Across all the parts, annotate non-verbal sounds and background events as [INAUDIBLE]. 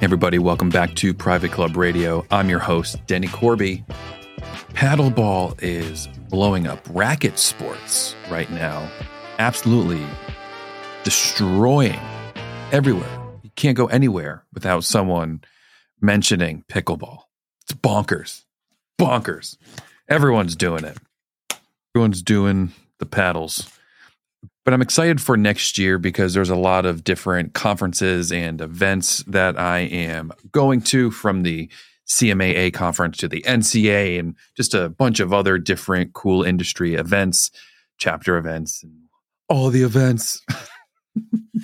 Everybody, welcome back to Private Club Radio. I'm your host, Denny Corby. Paddleball is blowing up racket sports right now, absolutely destroying everywhere. You can't go anywhere without someone mentioning pickleball. It's bonkers. Bonkers. Everyone's doing it. Everyone's doing the paddles. But I'm excited for next year because there's a lot of different conferences and events that I am going to from the CMAA conference to the NCA and just a bunch of other different cool industry events, chapter events, and all the events.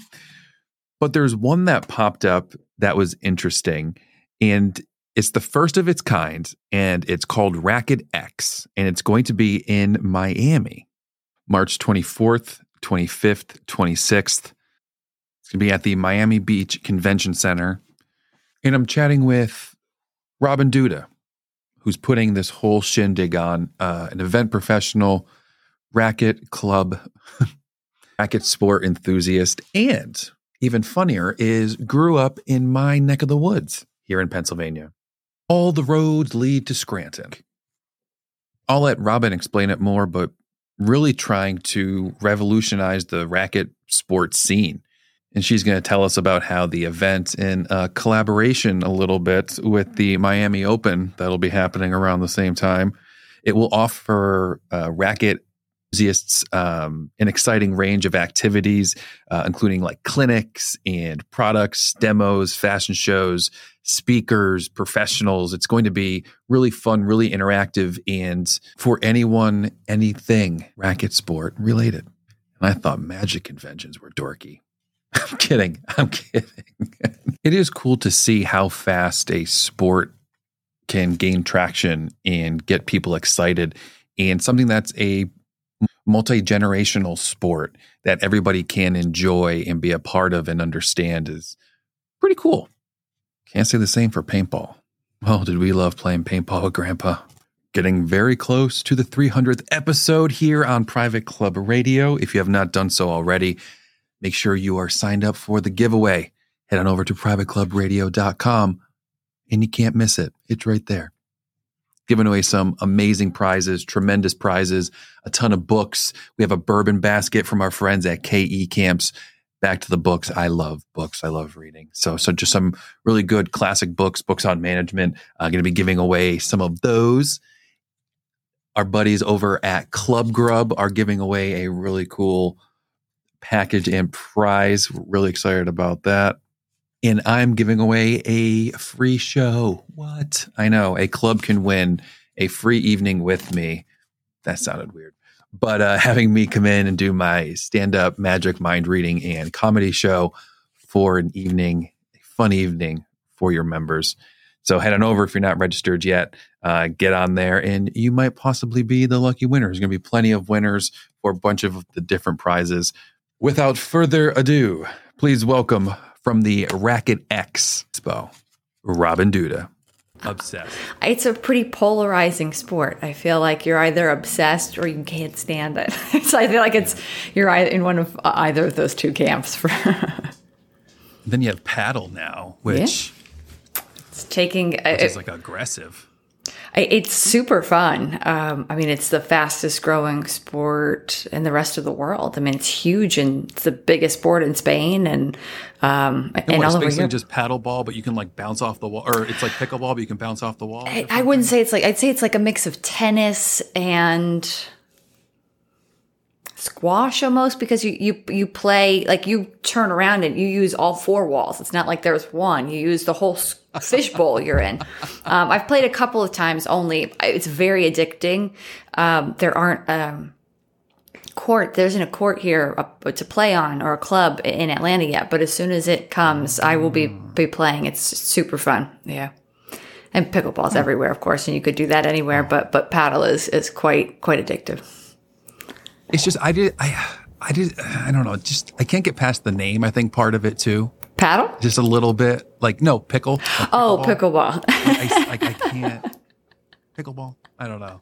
[LAUGHS] but there's one that popped up that was interesting and it's the first of its kind and it's called Racket X and it's going to be in Miami. March 24th 25th, 26th. It's going to be at the Miami Beach Convention Center. And I'm chatting with Robyn Duda, who's putting this whole shindig on, uh, an event professional, racket club, [LAUGHS] racket sport enthusiast, and even funnier is grew up in my neck of the woods here in Pennsylvania. All the roads lead to Scranton. I'll let Robyn explain it more, but really trying to revolutionize the racket sports scene. And she's going to tell us about how the event in uh, collaboration a little bit with the Miami Open that'll be happening around the same time. It will offer uh, racket enthusiasts um, an exciting range of activities, uh, including like clinics and products, demos, fashion shows, speakers, professionals. It's going to be really fun, really interactive, and for anyone, anything racket sport related. And I thought magic conventions were dorky. [LAUGHS] I'm kidding. I'm kidding. [LAUGHS] it is cool to see how fast a sport can gain traction and get people excited. And something that's a multi generational sport that everybody can enjoy and be a part of and understand is pretty cool. Can't say the same for paintball. Well, did we love playing paintball with Grandpa? Getting very close to the 300th episode here on Private Club Radio. If you have not done so already, make sure you are signed up for the giveaway. Head on over to privateclubradio.com and you can't miss it. It's right there giving away some amazing prizes, tremendous prizes, a ton of books. We have a bourbon basket from our friends at KE Camps. Back to the books. I love books. I love reading. So, so just some really good classic books, books on management. Uh, I'm going to be giving away some of those. Our buddies over at Club Grub are giving away a really cool package and prize. really excited about that and I'm giving away a free show. What? I know a club can win a free evening with me. That sounded weird. But uh, having me come in and do my stand up magic mind reading and comedy show for an evening, a fun evening for your members. So head on over if you're not registered yet. Uh, get on there, and you might possibly be the lucky winner. There's going to be plenty of winners for a bunch of the different prizes. Without further ado, please welcome from the RacquetX Expo, Robyn Duda. Obsessed. It's a pretty polarizing sport. I feel like you're either obsessed or you can't stand it. [LAUGHS] so I feel like it's you're either in one of either of those two camps. [LAUGHS] then you have paddle now, which yeah. it's taking which uh, is like aggressive. It's super fun. Um, I mean, it's the fastest growing sport in the rest of the world. I mean, it's huge and it's the biggest sport in Spain and um, and, and what, all over Europe. just paddleball, but you can like bounce off the wall, or it's like pickleball, but you can bounce off the wall. I, I wouldn't say it's like I'd say it's like a mix of tennis and squash almost because you you you play like you turn around and you use all four walls. It's not like there's one. You use the whole [LAUGHS] fishbowl you're in. Um, I've played a couple of times only. It's very addicting. Um, there aren't um, court. There isn't a court here uh, to play on or a club in Atlanta yet. But as soon as it comes, I will be be playing. It's super fun. Yeah. And pickleball's everywhere, of course, and you could do that anywhere. But but paddle is is quite quite addictive. It's just I did I I did I don't know just I can't get past the name. I think part of it too. Paddle? Just a little bit like no pickle. Like oh, pickleball. I, like I can't [LAUGHS] pickleball. I don't know.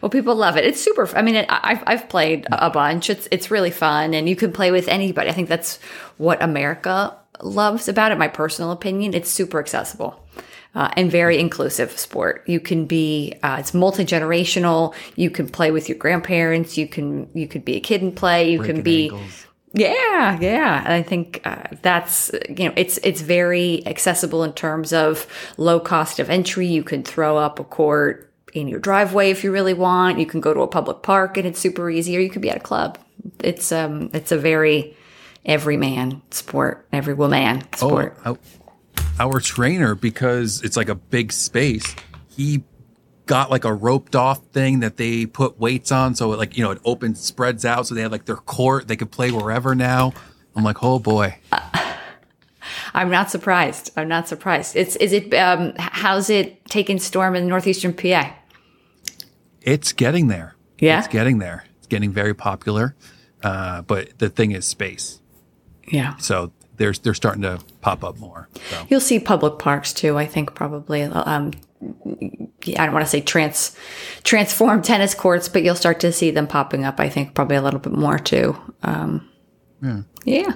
Well, people love it. It's super. I mean, it, I've I've played a bunch. It's it's really fun, and you can play with anybody. I think that's what America loves about it, my personal opinion, it's super accessible. Uh, and very inclusive sport. You can be, uh, it's multi generational. You can play with your grandparents. You can, you could be a kid and play. You Breaking can be, ankles. yeah, yeah. And I think uh, that's you know it's it's very accessible in terms of low cost of entry. You can throw up a court in your driveway if you really want. You can go to a public park and it's super easy, or you could be at a club. It's um it's a very everyman sport, every woman sport. Oh, our trainer, because it's like a big space, he got like a roped off thing that they put weights on. So it like, you know, it opens, spreads out. So they have like their court. They could play wherever now. I'm like, oh boy. [LAUGHS] I'm not surprised. I'm not surprised. It's is it um how's it taking storm in northeastern PA? It's getting there. Yeah? It's getting there. It's getting very popular. Uh, but the thing is space. Yeah. So they're, they're starting to pop up more. So. You'll see public parks too. I think probably. Um, I don't want to say trans transform [LAUGHS] tennis courts, but you'll start to see them popping up. I think probably a little bit more too. Um, Yeah. yeah.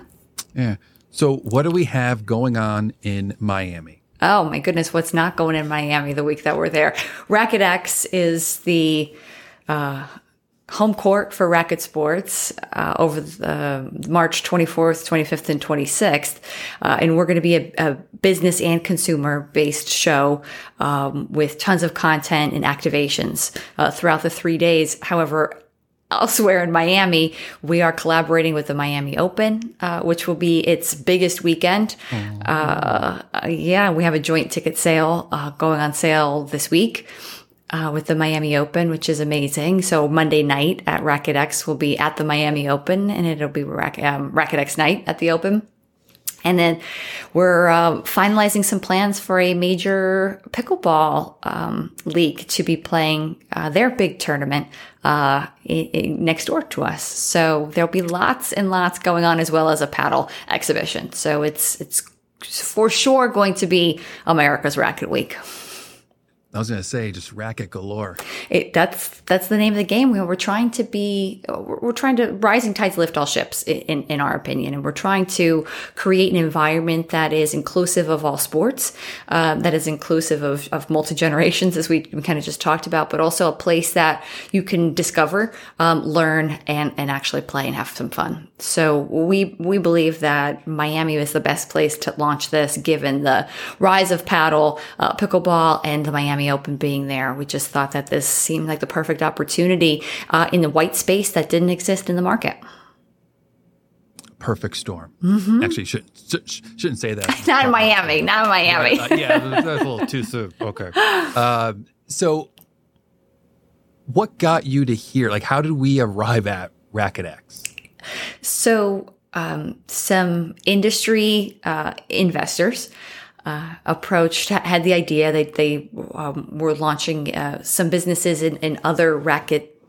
Yeah. So what do we have going on in Miami? Oh my goodness, what's not going in Miami the week that we're there? RacquetX is the uh, home court for racket sports uh, over the March 24th, 25th, and 26th. Uh, and we're going to be a, a, business and consumer based show um, with tons of content and activations uh, throughout the three days. However, elsewhere in Miami, we are collaborating with the Miami Open, uh, which will be its biggest weekend. Uh, yeah, we have a joint ticket sale uh, going on sale this week. Uh, with the Miami Open, which is amazing. So Monday night at RacquetX will be at the Miami Open, and it'll be Rack, um, RacquetX night at the Open. And then we're uh, finalizing some plans for a major pickleball um, league to be playing uh, their big tournament uh, next door to us. So there'll be lots and lots going on, as well as a paddle exhibition. So it's it's for sure going to be America's Racket Week. I was going to say just racket galore. It, that's that's the name of the game. We're, trying to be we're trying to rising tides lift all ships in in our opinion, and we're trying to create an environment that is inclusive of all sports, um, that is inclusive of of multi generations, as we, we kind of just talked about, but also a place that you can discover, um, learn, and and actually play and have some fun. So we we believe that Miami is the best place to launch this, given the rise of paddle, uh, pickleball, and the Miami Open being there. We just thought that this seemed like the perfect opportunity uh, in the white space that didn't exist in the market. Perfect storm. Mm-hmm. Actually, shouldn't sh- shouldn't say that. [LAUGHS] not in Miami. Not in Miami. Uh, yeah, that's a little too soon. [LAUGHS] Okay. Uh, so, what got you to here? Like, how did we arrive at RacquetX? So, um, some industry uh, investors uh, approached, had the idea that they um, were launching uh, some businesses in, in other racket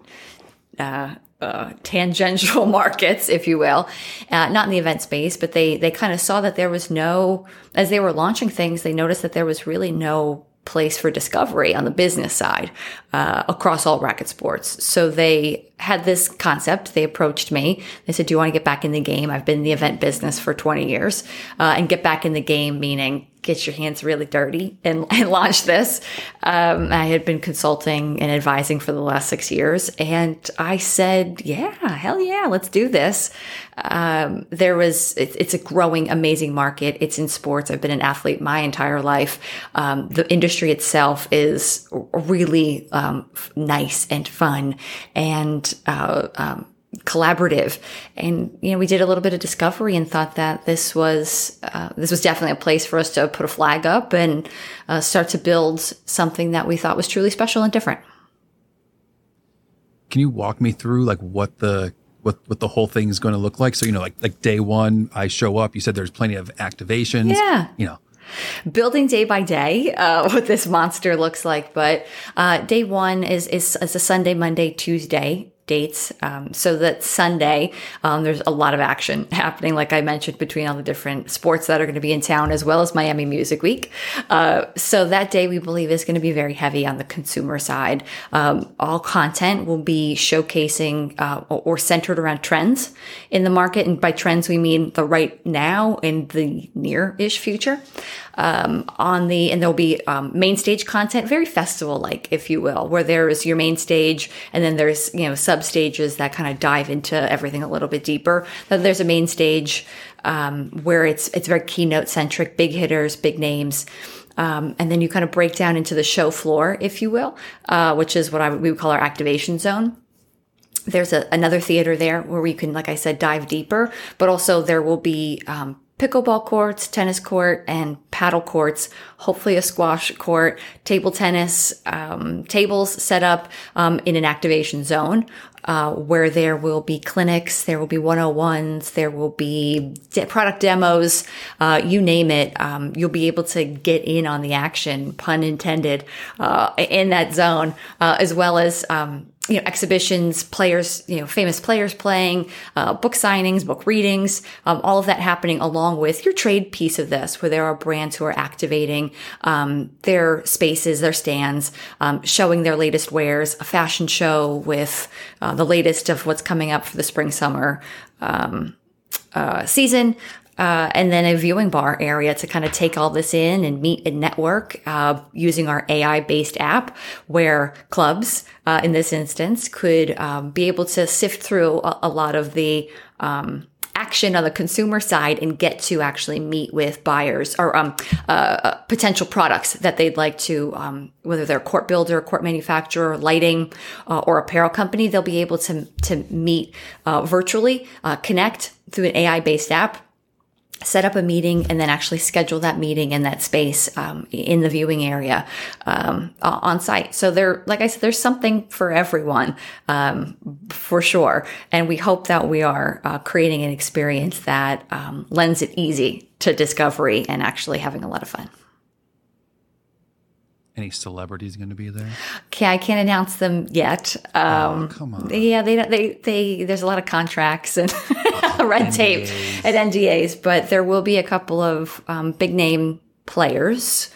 uh, uh, tangential [LAUGHS] markets, if you will, uh, not in the event space, but they they kind of saw that there was no, as they were launching things, they noticed that there was really no place for discovery on the business side uh, across all racket sports. So they had this concept. They approached me. They said, "Do you want to get back in the game? I've been in the event business for 20 years, uh, and get back in the game meaning." Get your hands really dirty and, [LAUGHS] and launch this. Um, I had been consulting and advising for the last six years, and I said, "Yeah, hell yeah, let's do this." Um, there was it, it's a growing, amazing market. It's in sports. I've been an athlete my entire life. Um, the industry itself is really um, nice and fun, and uh, um, collaborative. And you know we did a little bit of discovery and thought that this was uh, this was definitely a place for us to put a flag up and uh, start to build something that we thought was truly special and different. Can you walk me through like what the what what the whole thing is going to look like? So you know like like day one i show up you said there's plenty of activations. Yeah. You know. Building day by day uh, what this monster looks like but uh, day one is, is is a sunday monday tuesday dates. Um, so that Sunday, um, there's a lot of action [LAUGHS] happening, like I mentioned, between all the different sports that are going to be in town, as well as Miami Music Week. Uh, so that day, we believe, is going to be very heavy on the consumer side. Um, all content will be showcasing uh, or centered around trends in the market. And by trends, we mean the right now and the near ish future um, on the, and there'll be um, main stage content, very festival like, if you will, where there is your main stage and then there's, you know, sub stages that kind of dive into everything a little bit deeper. Then there's a main stage um, where it's, it's very keynote centric, big hitters, big names. Um, and then you kind of break down into the show floor, if you will, uh, which is what I, we would call our activation zone there's a, another theater there where we can, like I said, dive deeper, but also there will be um, pickleball courts, tennis court, and paddle courts, hopefully a squash court, table tennis, um, tables set up um, in an activation zone uh, where there will be clinics, there will be 101s, there will be de- product demos, uh, you name it. Um, you'll be able to get in on the action, pun intended, uh, in that zone, uh, as well as um, you know, exhibitions, players, you know, famous players playing, uh, book signings, book readings, um, all of that happening along with your trade piece of this, where there are brands who are activating um, their spaces, their stands, um, showing their latest wares, a fashion show with uh, the latest of what's coming up for the spring summer um, uh, season, uh, and then a viewing bar area to kind of take all this in and meet and network uh, using our AI based app, where clubs, uh, in this instance, could um, be able to sift through a, a lot of the um, action on the consumer side and get to actually meet with buyers or um, uh, uh, potential products that they'd like to, um, whether they're a court builder, court manufacturer, lighting, uh, or apparel company, they'll be able to to meet virtually, connect through an AI based app set up a meeting and then actually schedule that meeting in that space um, in the viewing area um, on site. So there like i said there's something for everyone um, for sure. And we hope that we are uh, creating an experience that um, lends it easy to discovery and actually having a lot of fun any celebrities going to be there? Okay, I can't announce them yet. Um, oh, come on. Yeah, they they they. There's a lot of contracts and [LAUGHS] red tape and NDAs, but there will be a couple of um, big name players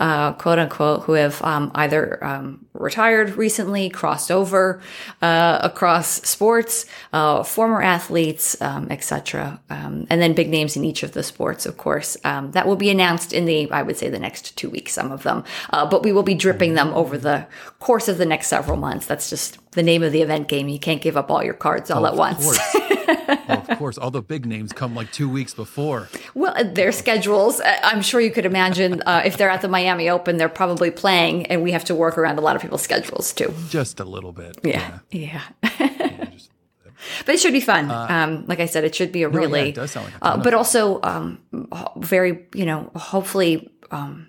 uh, quote unquote, who have um, either um, retired recently, crossed over uh, across sports, uh, former athletes, um, etc., um, and then big names in each of the sports, of course. Um, that will be announced in the, I would say, the next two weeks. Some of them, uh, but we will be dripping them over the course of the next several months. That's just the name of the event game. You can't give up all your cards all oh, at once. well, [LAUGHS] of course, all the big names come like two weeks before. Well, uh, their schedules, uh, I'm sure you could imagine uh, if they're at the Miami Open, they're probably playing, and we have to work around a lot of people's schedules too. Just a little bit. Yeah. Yeah. yeah. [LAUGHS] but it should be fun. Uh, um, like I said, it should be a no, really, yeah, it does sound like uh, but also um, very, you know, hopefully um,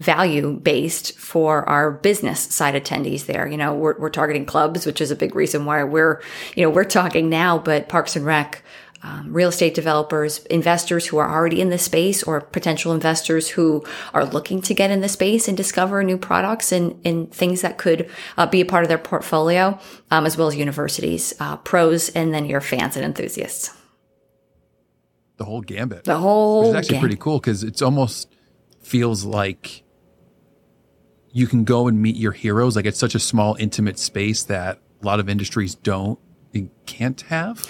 value based for our business side attendees there. You know, we're, we're targeting clubs, which is a big reason why we're, you know, we're talking now, but Parks and Rec, um, real estate developers, investors who are already in the space or potential investors who are looking to get in the space and discover new products and, and things that could uh, be a part of their portfolio, um, as well as universities, uh, pros, and then your fans and enthusiasts. The whole gambit. The whole is actually pretty cool because it's almost feels like you can go and meet your heroes. Like it's such a small, intimate space that a lot of industries don't can't have.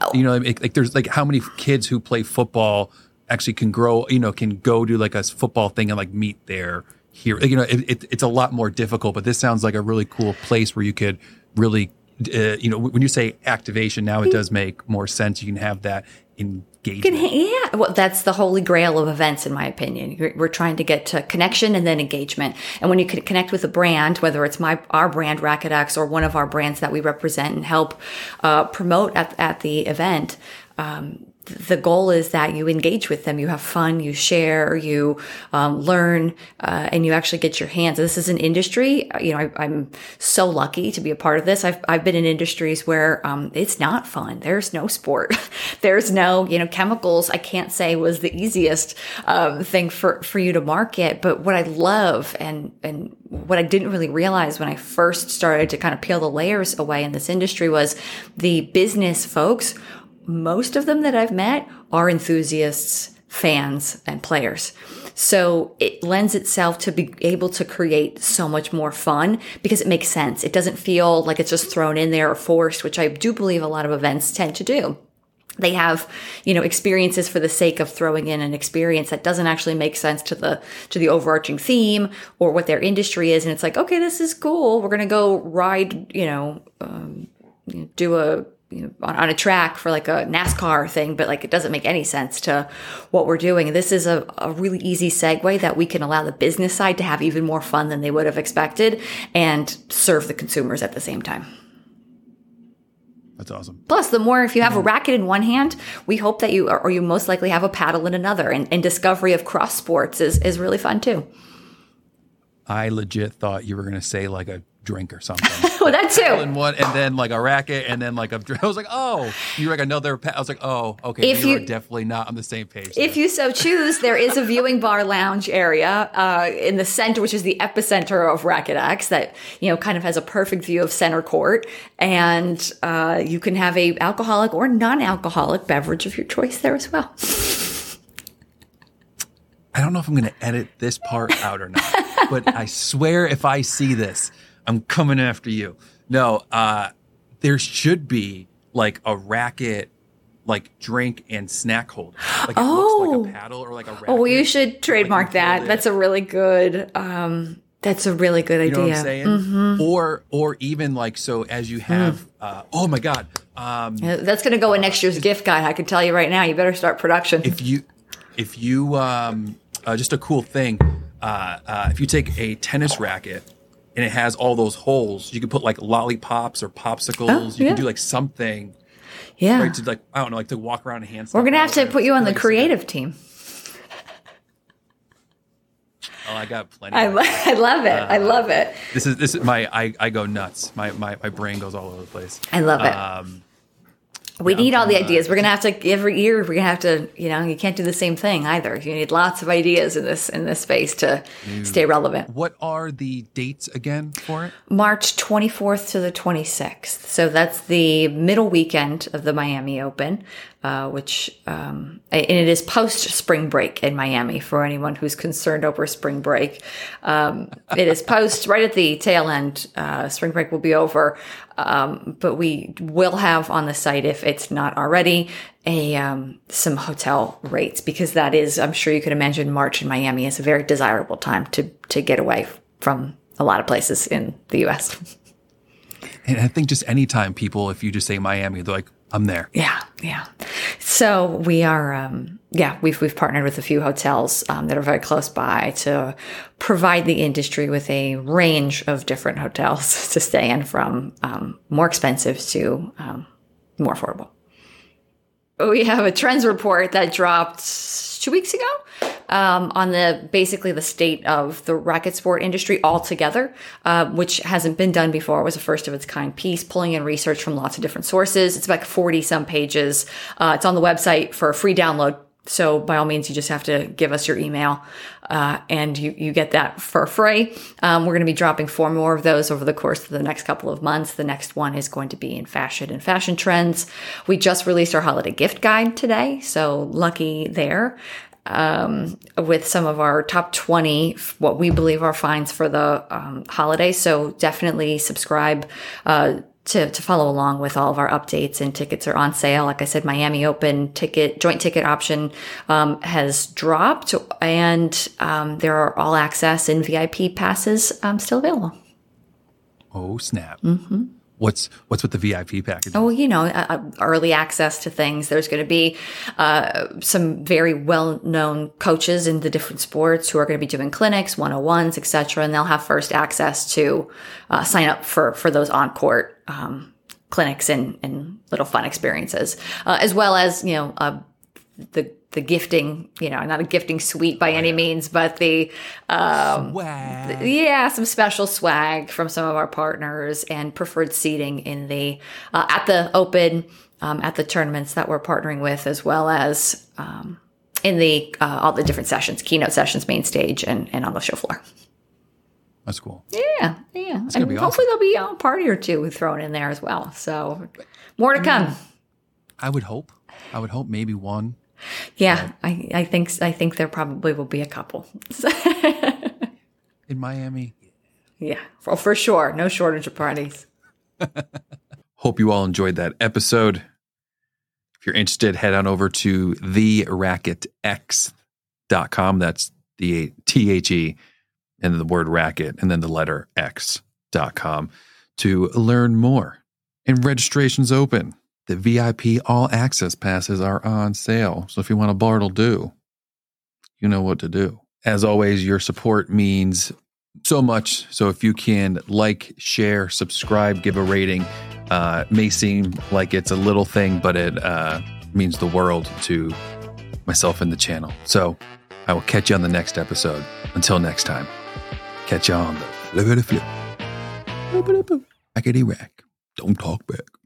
Oh. You know, like, like, there's like how many kids who play football actually can grow. You know, can go do like a football thing and like meet their hero. You know, it, it, it's a lot more difficult. But this sounds like a really cool place where you could really. Uh, you know, when you say activation, now it does make more sense. You can have that engagement. yeah, well, that's the holy grail of events, in my opinion. We're trying to get to connection and then engagement. And when you can connect with a brand, whether it's my our brand RacquetX or one of our brands that we represent and help uh, promote at, at the event, um, the goal is that you engage with them, you have fun, you share, you um, learn, uh, and you actually get your hands. This is an industry, you know, I, am so lucky to be a part of this. I've, I've been in industries where um, it's not fun. There's no sport. [LAUGHS] There's no, you know, chemicals. I can't say was the easiest um, thing for, for you to market, but what I love and, and what I didn't really realize when I first started to kind of peel the layers away in this industry was the business folks most of them that I've met are enthusiasts, fans, and players. So it lends itself to be able to create so much more fun because it makes sense. It doesn't feel like it's just thrown in there or forced, which I do believe a lot of events tend to do. They have, you know, experiences for the sake of throwing in an experience that doesn't actually make sense to the to the overarching theme or what their industry is, and it's like, okay, this is cool. We're gonna go ride, you know, um, do a you know, on, on, a track for like a NASCAR thing, but like it doesn't make any sense to what we're doing. This is a, a really easy segue that we can allow the business side to have even more fun than they would have expected and serve the consumers at the same time. That's awesome. Plus, the more if you have a mm-hmm. racket in one hand, we hope that you or you most likely have a paddle in another. And, and discovery of cross sports is is really fun too. I legit thought you were going to say like a drink or something. [LAUGHS] well, that too. And one, and then like a racket, and then like a. [LAUGHS] I was like, oh, you're like another. I was like, oh, okay. If you are definitely not on the same page. If you so choose, there is a viewing bar lounge area uh, in the center, which is the epicenter of RacquetX, that you know kind of has a perfect view of center court, and uh, you can have a alcoholic or non-alcoholic beverage of your choice there as well. I don't know if I'm going to edit this part out or not, but I swear if I see this, I'm coming after you. No, uh, there should be like a racket like drink and snack holder. Like it oh. looks like a paddle or like a racket. Oh, you should trademark like that. That's a really good um that's a really good you idea. Mm-hmm. Or or even like so as you have mm. uh, oh my god. Um, that's going to go in next year's gift guide. I can tell you right now. You better start production. If you if you um uh, just a cool thing uh, uh, if you take a tennis racket and it has all those holes. You can put like lollipops or popsicles. Oh, you yeah. can do like something. Yeah. Right, to like I don't know, like to walk around and hand. We're gonna have to put you on the creative team. Oh, I got plenty. I, I love it. Uh, I love it. This is this is my I, I go nuts. My, my my brain goes all over the place. I love it. Um, we yeah, need all the ideas. We're gonna have to every year. We're gonna have to, you know, you can't do the same thing either. You need lots of ideas in this in this space to mm. stay relevant. What are the dates again for it? March 24th to the 26th. So that's the middle weekend of the Miami Open, uh, which um, and it is post spring break in Miami for anyone who's concerned over spring break. Um, it is post right at the tail end. Uh, spring break will be over. Um, but we will have on the site, if it's not already, a um, some hotel rates because that is, I'm sure you could imagine, March in Miami is a very desirable time to to get away from a lot of places in the U.S. [LAUGHS] And I think just anytime people, if you just say Miami, they're like, I'm there. Yeah, yeah. So we are, um, yeah, we've we've partnered with a few hotels um, that are very close by to provide the industry with a range of different hotels [LAUGHS] to stay in, from um, more expensive to um, more affordable. We have a trends report that dropped two weeks ago um, on the basically the state of the racket sport industry altogether, uh, which hasn't been done before. It was a first of its kind piece, pulling in research from lots of different sources. It's about 40 some pages. Uh, it's on the website for a free download. So by all means, you just have to give us your email, uh, and you, you get that for free. Um, we're going to be dropping four more of those over the course of the next couple of months. The next one is going to be in fashion and fashion trends. We just released our holiday gift guide today, so lucky there um, with some of our top 20, what we believe are finds for the um, holiday. So definitely subscribe. Uh, to, to follow along with all of our updates and tickets are on sale. Like I said, Miami Open ticket, joint ticket option, um, has dropped and, um, there are all access and VIP passes, um, still available. Oh, snap. Mm-hmm. What's what's with the VIP package? Oh, you know, uh, uh, early access to things. There's going to be uh, some very well known coaches in the different sports who are going to be doing clinics, 101s, etc., and they'll have first access to uh, sign up for for those on court um, clinics and, and little fun experiences, uh, as well as you know a the the gifting, you know, not a gifting suite by any means, but the um, Swag. yeah, some special swag from some of our partners and preferred seating in the uh, at the open um, at the tournaments that we're partnering with, as well as um, in the uh, all the different sessions, keynote sessions, main stage, and and on the show floor. That's cool. Yeah, yeah, and hopefully there'll be a party or two thrown in there as well. So more to come. I would hope. I would hope maybe one. Yeah, I, I think I think there probably will be a couple. in Miami. [LAUGHS] yeah, for, for sure, no shortage of parties. [LAUGHS] Hope you all enjoyed that episode. If you're interested, head on over to theracquetx.com. That's the T H E and the word racket and then the letter X.com to learn more. And registration's open. The VIP all access passes are on sale. So if you want a Bartle do, you know what to do. As always, your support means so much. So if you can like, share, subscribe, give a rating, uh, may seem like it's a little thing, but it uh, means the world to myself and the channel. So I will catch you on the next episode. Until next time, catch you on the flip flippity flip. Rackety rack. Don't talk back.